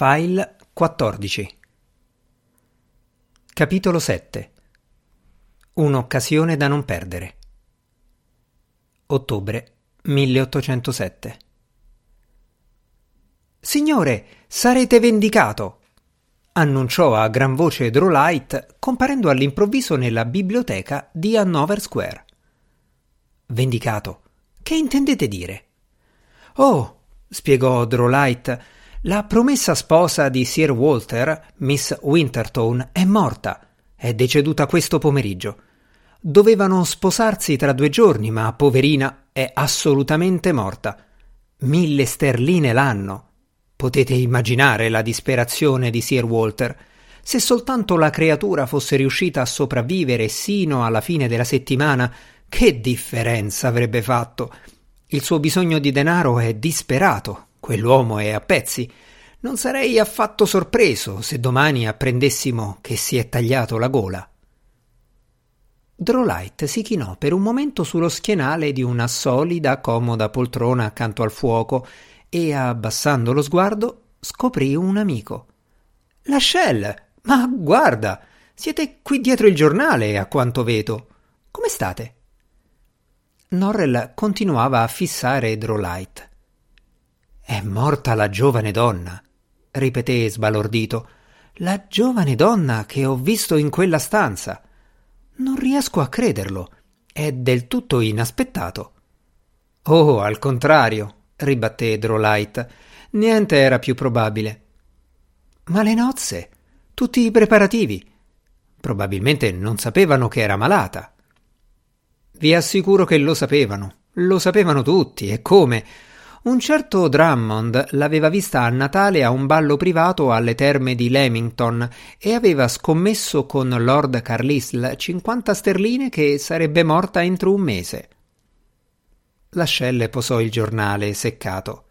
File 14 Capitolo 7 Un'occasione da non perdere Ottobre 1807 Signore, sarete vendicato! annunciò a gran voce Drolight comparendo all'improvviso nella biblioteca di Hanover Square. Vendicato? Che intendete dire? Oh, spiegò Drolight, la promessa sposa di Sir Walter, Miss Wintertone, è morta. È deceduta questo pomeriggio. Dovevano sposarsi tra due giorni, ma poverina è assolutamente morta. Mille sterline l'anno. Potete immaginare la disperazione di Sir Walter. Se soltanto la creatura fosse riuscita a sopravvivere sino alla fine della settimana, che differenza avrebbe fatto? Il suo bisogno di denaro è disperato, Quell'uomo è a pezzi. Non sarei affatto sorpreso se domani apprendessimo che si è tagliato la gola. Drolight si chinò per un momento sullo schienale di una solida, comoda poltrona accanto al fuoco e, abbassando lo sguardo, scoprì un amico. La Shell! Ma guarda! Siete qui dietro il giornale, a quanto vedo. Come state? Norrell continuava a fissare Drolight. È morta la giovane donna, ripeté sbalordito. La giovane donna che ho visto in quella stanza. Non riesco a crederlo. È del tutto inaspettato. Oh, al contrario, ribatté Drolight. Niente era più probabile. Ma le nozze? Tutti i preparativi? Probabilmente non sapevano che era malata. Vi assicuro che lo sapevano. Lo sapevano tutti. E come? Un certo Drummond l'aveva vista a Natale a un ballo privato alle terme di Leamington e aveva scommesso con Lord Carlisle 50 sterline che sarebbe morta entro un mese. L'ascelle posò il giornale seccato.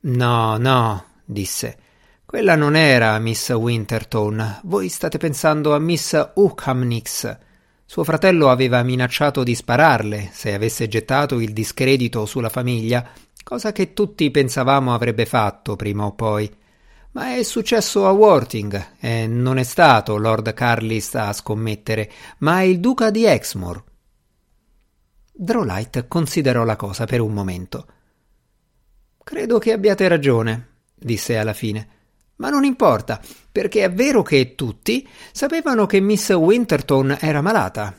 No, no, disse. Quella non era Miss Winterton. Voi state pensando a Miss Ucamnix. Suo fratello aveva minacciato di spararle se avesse gettato il discredito sulla famiglia cosa che tutti pensavamo avrebbe fatto prima o poi. Ma è successo a Worthing e non è stato Lord Carlist a scommettere, ma il duca di Exmoor. Drolight considerò la cosa per un momento. Credo che abbiate ragione, disse alla fine. Ma non importa, perché è vero che tutti sapevano che Miss Winterton era malata,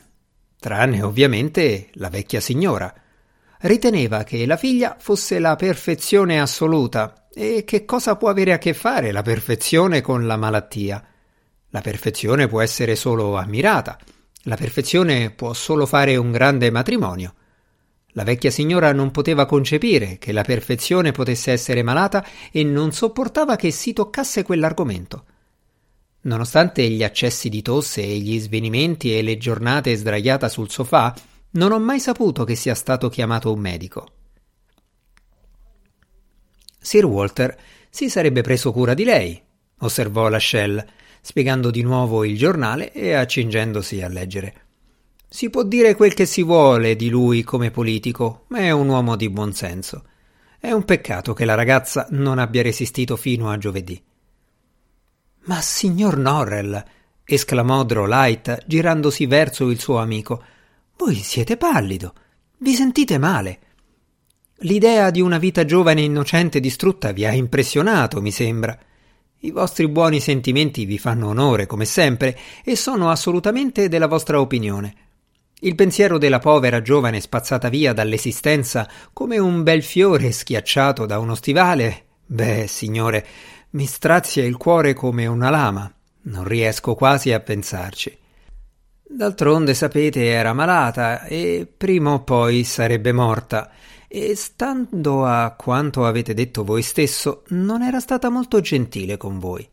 tranne ovviamente la vecchia signora riteneva che la figlia fosse la perfezione assoluta. E che cosa può avere a che fare la perfezione con la malattia? La perfezione può essere solo ammirata. La perfezione può solo fare un grande matrimonio. La vecchia signora non poteva concepire che la perfezione potesse essere malata e non sopportava che si toccasse quell'argomento. Nonostante gli accessi di tosse e gli svenimenti e le giornate sdraiata sul sofà, non ho mai saputo che sia stato chiamato un medico. Sir Walter si sarebbe preso cura di lei, osservò la Shell, spiegando di nuovo il giornale e accingendosi a leggere. Si può dire quel che si vuole di lui come politico, ma è un uomo di buon senso. È un peccato che la ragazza non abbia resistito fino a giovedì. Ma signor Norrell, esclamò Drolight, girandosi verso il suo amico, voi siete pallido. Vi sentite male. L'idea di una vita giovane e innocente distrutta vi ha impressionato, mi sembra. I vostri buoni sentimenti vi fanno onore, come sempre, e sono assolutamente della vostra opinione. Il pensiero della povera giovane spazzata via dall'esistenza come un bel fiore schiacciato da uno stivale, beh, signore, mi strazia il cuore come una lama. Non riesco quasi a pensarci. D'altronde sapete era malata e prima o poi sarebbe morta e stando a quanto avete detto voi stesso non era stata molto gentile con voi.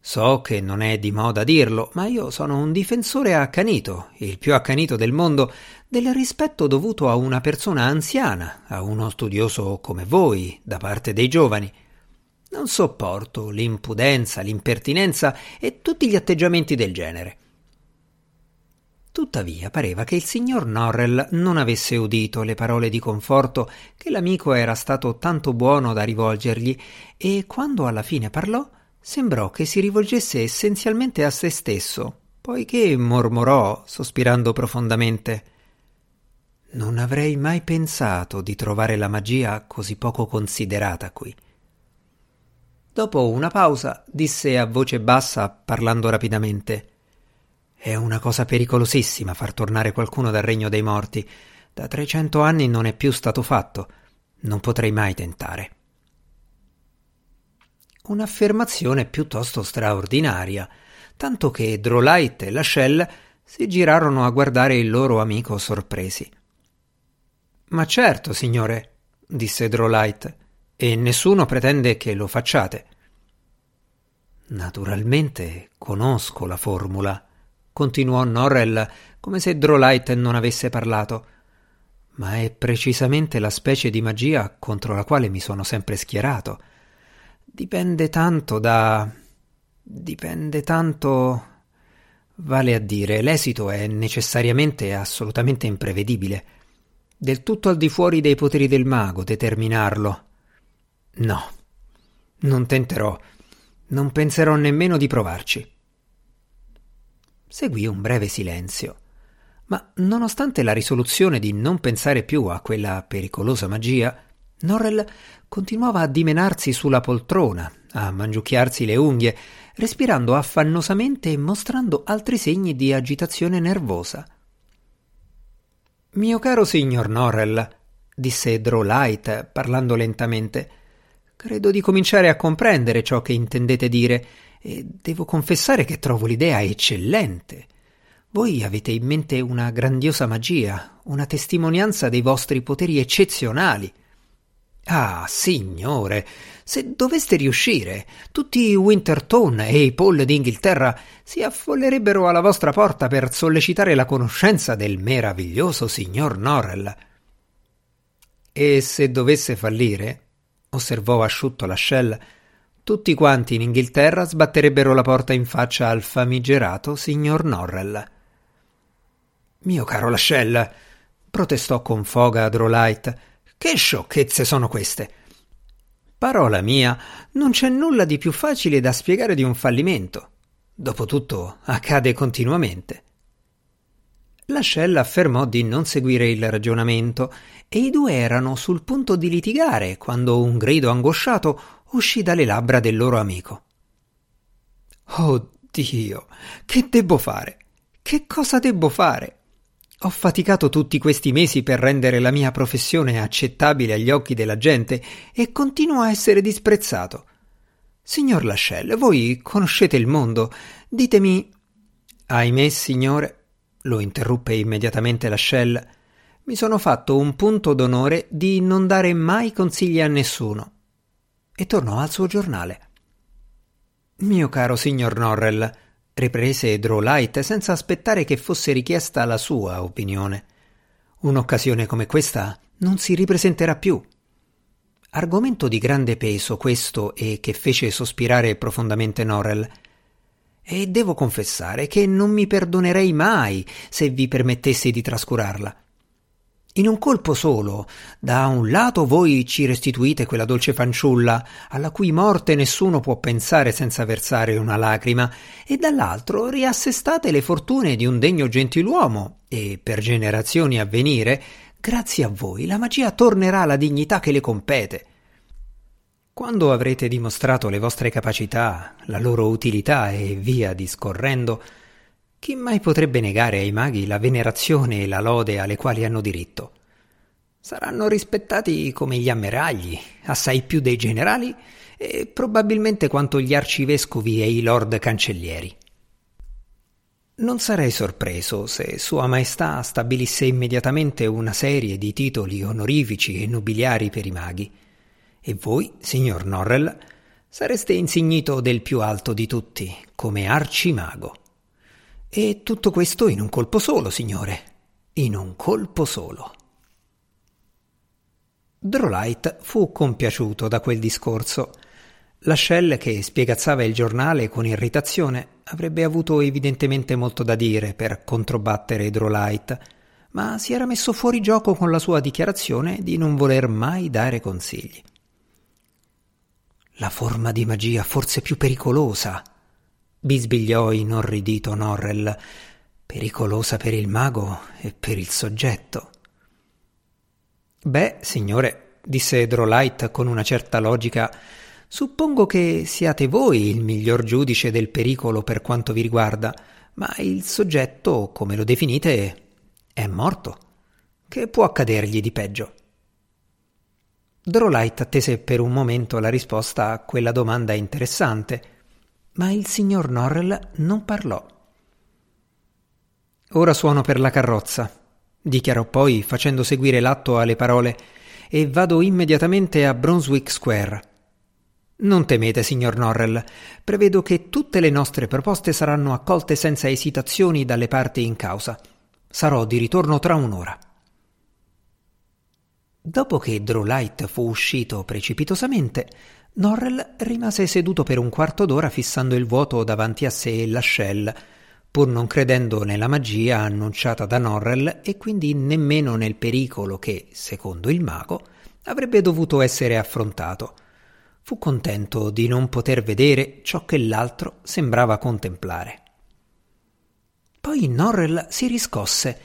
So che non è di moda dirlo, ma io sono un difensore accanito, il più accanito del mondo, del rispetto dovuto a una persona anziana, a uno studioso come voi, da parte dei giovani. Non sopporto l'impudenza, l'impertinenza e tutti gli atteggiamenti del genere. Tuttavia pareva che il signor Norrell non avesse udito le parole di conforto che l'amico era stato tanto buono da rivolgergli e quando alla fine parlò sembrò che si rivolgesse essenzialmente a se stesso, poiché mormorò, sospirando profondamente Non avrei mai pensato di trovare la magia così poco considerata qui. Dopo una pausa disse a voce bassa, parlando rapidamente è una cosa pericolosissima far tornare qualcuno dal regno dei morti. Da trecento anni non è più stato fatto. Non potrei mai tentare. Un'affermazione piuttosto straordinaria, tanto che Drolight e Lachelle si girarono a guardare il loro amico sorpresi. Ma certo, signore, disse Drolight, e nessuno pretende che lo facciate. Naturalmente conosco la formula, continuò Norrell come se Drolight non avesse parlato. Ma è precisamente la specie di magia contro la quale mi sono sempre schierato. Dipende tanto da. dipende tanto. Vale a dire, l'esito è necessariamente e assolutamente imprevedibile. Del tutto al di fuori dei poteri del mago determinarlo. No, non tenterò. Non penserò nemmeno di provarci. Seguì un breve silenzio. Ma nonostante la risoluzione di non pensare più a quella pericolosa magia, Norrell continuava a dimenarsi sulla poltrona, a mangiucchiarsi le unghie, respirando affannosamente e mostrando altri segni di agitazione nervosa. Mio caro signor Norrell, disse Drolight, parlando lentamente, credo di cominciare a comprendere ciò che intendete dire e devo confessare che trovo l'idea eccellente. Voi avete in mente una grandiosa magia, una testimonianza dei vostri poteri eccezionali. Ah, signore, se doveste riuscire, tutti i Winterton e i Paul d'Inghilterra si affollerebbero alla vostra porta per sollecitare la conoscenza del meraviglioso signor Norrell. E se dovesse fallire, osservò asciutto la Shell, tutti quanti in Inghilterra sbatterebbero la porta in faccia al famigerato signor Norrell. Mio caro Lascelle, protestò con foga Drolight, che sciocchezze sono queste? Parola mia, non c'è nulla di più facile da spiegare di un fallimento. Dopotutto accade continuamente. Lascella affermò di non seguire il ragionamento e i due erano sul punto di litigare quando un grido angosciato uscì dalle labbra del loro amico. Oh Dio, che debbo fare? Che cosa debbo fare? Ho faticato tutti questi mesi per rendere la mia professione accettabile agli occhi della gente e continuo a essere disprezzato. Signor Lascelle, voi conoscete il mondo. Ditemi. Ahimè, signore, lo interruppe immediatamente Lascelle, mi sono fatto un punto d'onore di non dare mai consigli a nessuno e tornò al suo giornale. Mio caro signor Norrell, riprese Drolight senza aspettare che fosse richiesta la sua opinione. Un'occasione come questa non si ripresenterà più. Argomento di grande peso questo e che fece sospirare profondamente Norrell. E devo confessare che non mi perdonerei mai se vi permettessi di trascurarla. In un colpo solo, da un lato voi ci restituite quella dolce fanciulla, alla cui morte nessuno può pensare senza versare una lacrima, e dall'altro riassestate le fortune di un degno gentiluomo, e per generazioni a venire, grazie a voi, la magia tornerà alla dignità che le compete. Quando avrete dimostrato le vostre capacità, la loro utilità e via discorrendo, chi mai potrebbe negare ai maghi la venerazione e la lode alle quali hanno diritto? Saranno rispettati come gli ammiragli, assai più dei generali e probabilmente quanto gli arcivescovi e i lord cancellieri. Non sarei sorpreso se Sua Maestà stabilisse immediatamente una serie di titoli onorifici e nobiliari per i maghi, e voi, signor Norrell, sareste insignito del più alto di tutti, come arcimago. E tutto questo in un colpo solo, signore. In un colpo solo. Drolight fu compiaciuto da quel discorso La Shell, che spiegazzava il giornale con irritazione, avrebbe avuto evidentemente molto da dire per controbattere Drolight, ma si era messo fuori gioco con la sua dichiarazione di non voler mai dare consigli. La forma di magia forse più pericolosa, bisbigliò inorridito Norrell, pericolosa per il mago e per il soggetto. Beh, signore, disse Drolight con una certa logica, Suppongo che siate voi il miglior giudice del pericolo per quanto vi riguarda, ma il soggetto, come lo definite, è morto. Che può accadergli di peggio? Drolight attese per un momento la risposta a quella domanda interessante, ma il signor Norrell non parlò. Ora suono per la carrozza, dichiarò poi facendo seguire l'atto alle parole, e vado immediatamente a Brunswick Square. Non temete, signor Norrell. Prevedo che tutte le nostre proposte saranno accolte senza esitazioni dalle parti in causa. Sarò di ritorno tra un'ora. Dopo che Drolight fu uscito precipitosamente, Norrell rimase seduto per un quarto d'ora fissando il vuoto davanti a sé e la shell, pur non credendo nella magia annunciata da Norrell e quindi nemmeno nel pericolo che, secondo il mago, avrebbe dovuto essere affrontato fu contento di non poter vedere ciò che l'altro sembrava contemplare. Poi Norrell si riscosse.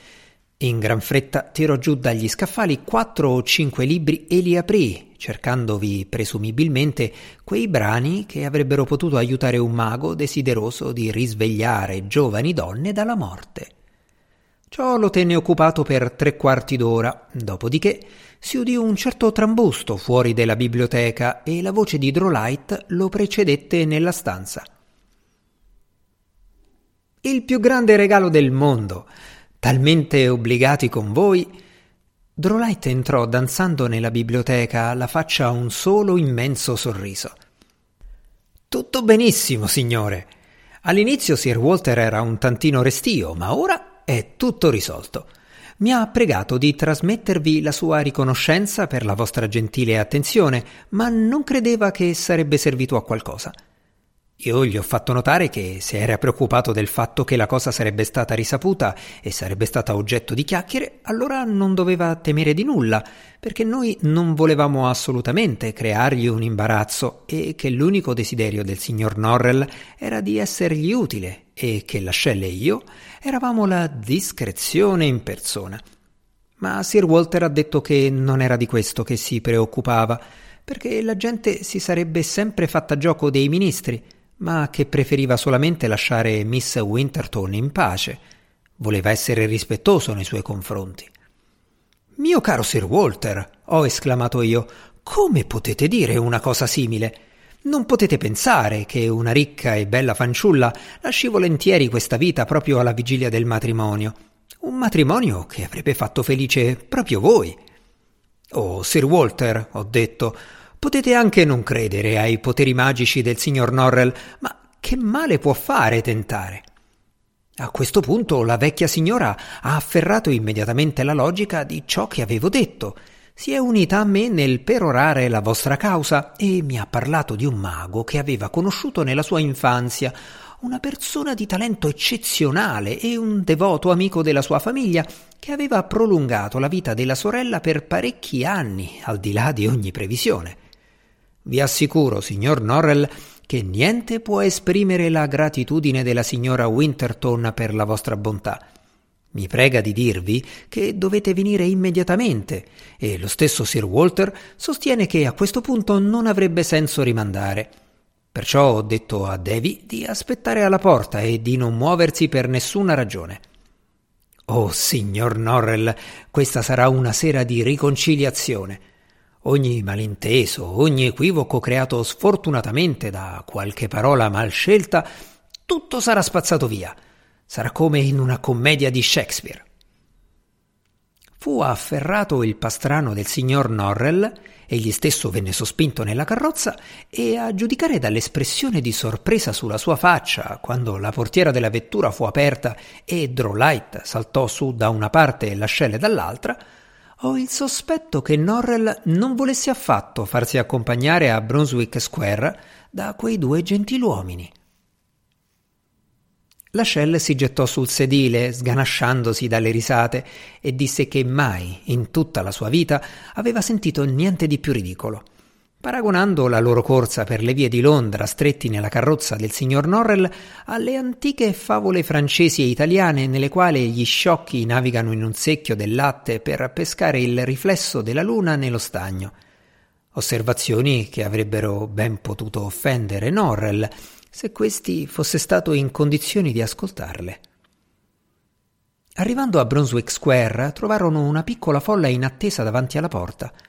In gran fretta tirò giù dagli scaffali quattro o cinque libri e li aprì, cercandovi presumibilmente quei brani che avrebbero potuto aiutare un mago desideroso di risvegliare giovani donne dalla morte. Ciò lo tenne occupato per tre quarti d'ora, dopodiché si udì un certo trambusto fuori della biblioteca e la voce di Drolight lo precedette nella stanza. Il più grande regalo del mondo, talmente obbligati con voi. Drolight entrò danzando nella biblioteca, la faccia un solo immenso sorriso. Tutto benissimo, signore. All'inizio Sir Walter era un tantino restio, ma ora è tutto risolto. Mi ha pregato di trasmettervi la sua riconoscenza per la vostra gentile attenzione, ma non credeva che sarebbe servito a qualcosa. Io gli ho fatto notare che se era preoccupato del fatto che la cosa sarebbe stata risaputa e sarebbe stata oggetto di chiacchiere, allora non doveva temere di nulla, perché noi non volevamo assolutamente creargli un imbarazzo e che l'unico desiderio del signor Norrell era di essergli utile e che Lascelle e io eravamo la discrezione in persona. Ma Sir Walter ha detto che non era di questo che si preoccupava, perché la gente si sarebbe sempre fatta gioco dei ministri, ma che preferiva solamente lasciare Miss Winterton in pace. Voleva essere rispettoso nei suoi confronti. Mio caro Sir Walter, ho esclamato io, come potete dire una cosa simile? Non potete pensare che una ricca e bella fanciulla lasci volentieri questa vita proprio alla vigilia del matrimonio. Un matrimonio che avrebbe fatto felice proprio voi. Oh, Sir Walter, ho detto, Potete anche non credere ai poteri magici del signor Norrell, ma che male può fare tentare? A questo punto la vecchia signora ha afferrato immediatamente la logica di ciò che avevo detto. Si è unita a me nel perorare la vostra causa e mi ha parlato di un mago che aveva conosciuto nella sua infanzia, una persona di talento eccezionale e un devoto amico della sua famiglia che aveva prolungato la vita della sorella per parecchi anni, al di là di ogni previsione. Vi assicuro, signor Norrell, che niente può esprimere la gratitudine della signora Winterton per la vostra bontà. Mi prega di dirvi che dovete venire immediatamente e lo stesso Sir Walter sostiene che a questo punto non avrebbe senso rimandare. Perciò ho detto a Davy di aspettare alla porta e di non muoversi per nessuna ragione. Oh, signor Norrell, questa sarà una sera di riconciliazione. Ogni malinteso, ogni equivoco creato sfortunatamente da qualche parola mal scelta, tutto sarà spazzato via. Sarà come in una commedia di Shakespeare. Fu afferrato il pastrano del signor Norrell, egli stesso venne sospinto nella carrozza e a giudicare dall'espressione di sorpresa sulla sua faccia quando la portiera della vettura fu aperta e Drolight saltò su da una parte e l'ascelle dall'altra, ho il sospetto che Norrell non volesse affatto farsi accompagnare a Brunswick Square da quei due gentiluomini. La Shell si gettò sul sedile, sganasciandosi dalle risate, e disse che mai, in tutta la sua vita, aveva sentito niente di più ridicolo. Paragonando la loro corsa per le vie di Londra stretti nella carrozza del signor Norrell alle antiche favole francesi e italiane nelle quali gli sciocchi navigano in un secchio del latte per pescare il riflesso della luna nello stagno. Osservazioni che avrebbero ben potuto offendere Norrell se questi fosse stato in condizioni di ascoltarle. Arrivando a Brunswick Square trovarono una piccola folla in attesa davanti alla porta –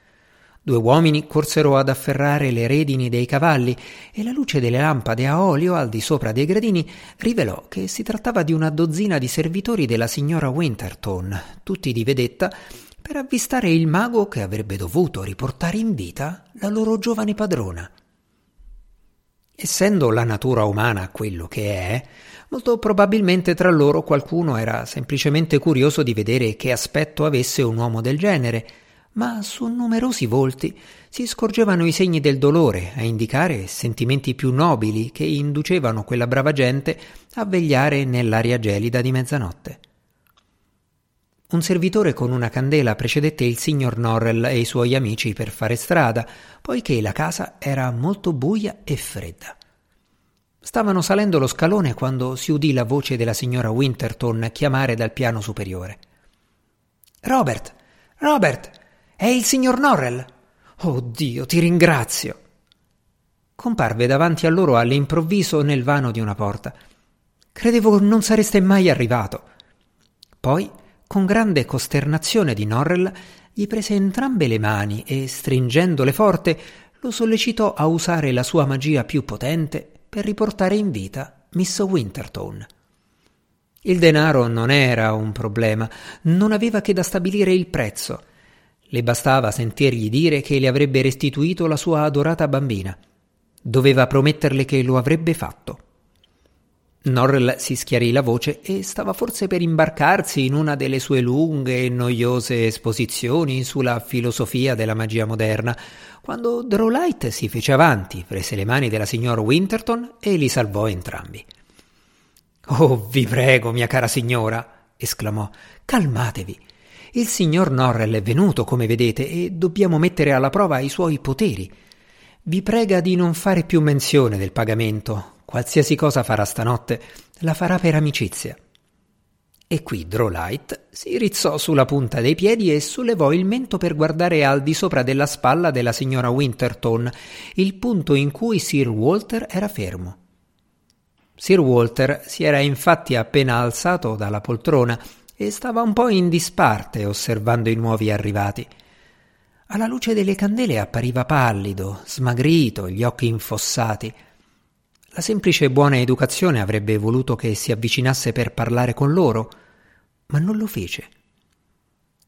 Due uomini corsero ad afferrare le redini dei cavalli e la luce delle lampade a olio al di sopra dei gradini rivelò che si trattava di una dozzina di servitori della signora Winterton, tutti di vedetta, per avvistare il mago che avrebbe dovuto riportare in vita la loro giovane padrona. Essendo la natura umana quello che è, molto probabilmente tra loro qualcuno era semplicemente curioso di vedere che aspetto avesse un uomo del genere, ma su numerosi volti si scorgevano i segni del dolore a indicare sentimenti più nobili che inducevano quella brava gente a vegliare nell'aria gelida di mezzanotte. Un servitore con una candela precedette il signor Norrell e i suoi amici per fare strada, poiché la casa era molto buia e fredda. Stavano salendo lo scalone quando si udì la voce della signora Winterton chiamare dal piano superiore. Robert! Robert! È il signor Norrell. Oh Dio, ti ringrazio. Comparve davanti a loro all'improvviso nel vano di una porta. Credevo non sareste mai arrivato. Poi, con grande costernazione di Norrell, gli prese entrambe le mani e, stringendole forte, lo sollecitò a usare la sua magia più potente per riportare in vita Miss Winterton. Il denaro non era un problema, non aveva che da stabilire il prezzo le bastava sentirgli dire che le avrebbe restituito la sua adorata bambina. Doveva prometterle che lo avrebbe fatto. Norrell si schiarì la voce e stava forse per imbarcarsi in una delle sue lunghe e noiose esposizioni sulla filosofia della magia moderna, quando Drolight si fece avanti, prese le mani della signora Winterton e li salvò entrambi. Oh, vi prego, mia cara signora, esclamò, calmatevi. Il signor Norrell è venuto, come vedete, e dobbiamo mettere alla prova i suoi poteri. Vi prega di non fare più menzione del pagamento. Qualsiasi cosa farà stanotte, la farà per amicizia. E qui Drolight si rizzò sulla punta dei piedi e sollevò il mento per guardare al di sopra della spalla della signora Winterton, il punto in cui Sir Walter era fermo. Sir Walter si era infatti appena alzato dalla poltrona e stava un po' in disparte osservando i nuovi arrivati. Alla luce delle candele appariva pallido, smagrito, gli occhi infossati. La semplice buona educazione avrebbe voluto che si avvicinasse per parlare con loro, ma non lo fece.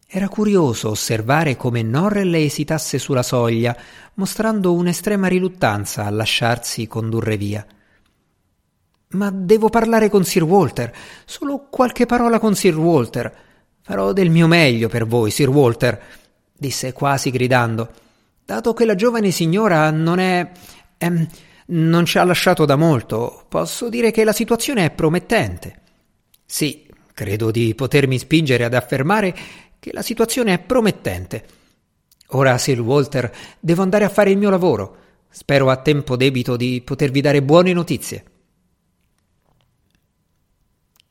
Era curioso osservare come Norrell esitasse sulla soglia, mostrando un'estrema riluttanza a lasciarsi condurre via. Ma devo parlare con Sir Walter. Solo qualche parola con Sir Walter. Farò del mio meglio per voi, Sir Walter, disse quasi gridando. Dato che la giovane signora non è. Ehm, non ci ha lasciato da molto, posso dire che la situazione è promettente. Sì, credo di potermi spingere ad affermare che la situazione è promettente. Ora, Sir Walter, devo andare a fare il mio lavoro. Spero a tempo debito di potervi dare buone notizie.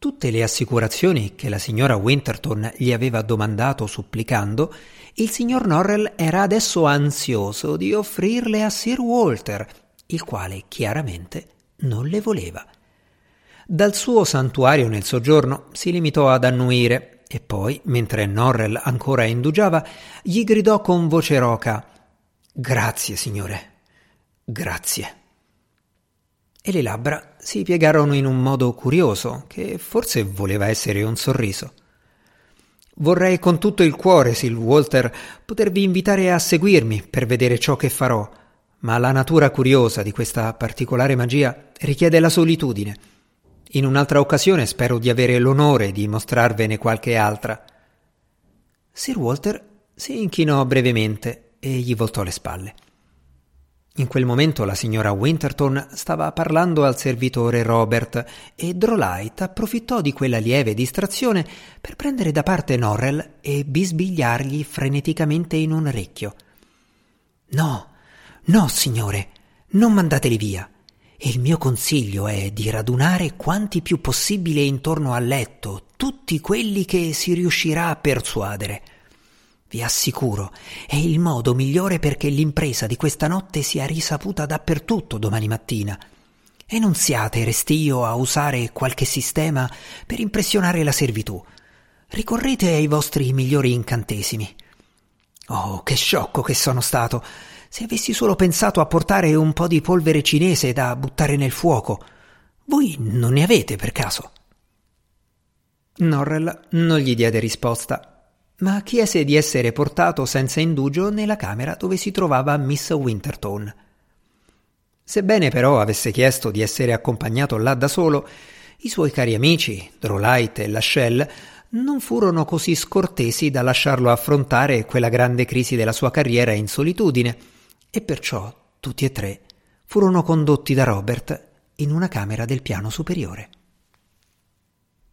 Tutte le assicurazioni che la signora Winterton gli aveva domandato supplicando, il signor Norrell era adesso ansioso di offrirle a Sir Walter, il quale chiaramente non le voleva. Dal suo santuario nel soggiorno si limitò ad annuire e poi, mentre Norrell ancora indugiava, gli gridò con voce roca Grazie, signore. Grazie e le labbra si piegarono in un modo curioso, che forse voleva essere un sorriso. Vorrei con tutto il cuore, Sil Walter, potervi invitare a seguirmi per vedere ciò che farò, ma la natura curiosa di questa particolare magia richiede la solitudine. In un'altra occasione spero di avere l'onore di mostrarvene qualche altra. Sir Walter si inchinò brevemente e gli voltò le spalle. In quel momento la signora Winterton stava parlando al servitore Robert e Drolight approfittò di quella lieve distrazione per prendere da parte Norrell e bisbigliargli freneticamente in un orecchio. No, no, signore, non mandateli via. E il mio consiglio è di radunare quanti più possibile intorno al letto tutti quelli che si riuscirà a persuadere. Vi assicuro, è il modo migliore perché l'impresa di questa notte sia risaputa dappertutto domani mattina. E non siate restio a usare qualche sistema per impressionare la servitù. Ricorrete ai vostri migliori incantesimi. Oh, che sciocco che sono stato! Se avessi solo pensato a portare un po' di polvere cinese da buttare nel fuoco. Voi non ne avete per caso? Norrell non gli diede risposta ma chiese di essere portato senza indugio nella camera dove si trovava Miss Winterton. Sebbene però avesse chiesto di essere accompagnato là da solo, i suoi cari amici, Drolight e Lachelle, non furono così scortesi da lasciarlo affrontare quella grande crisi della sua carriera in solitudine, e perciò tutti e tre furono condotti da Robert in una camera del piano superiore.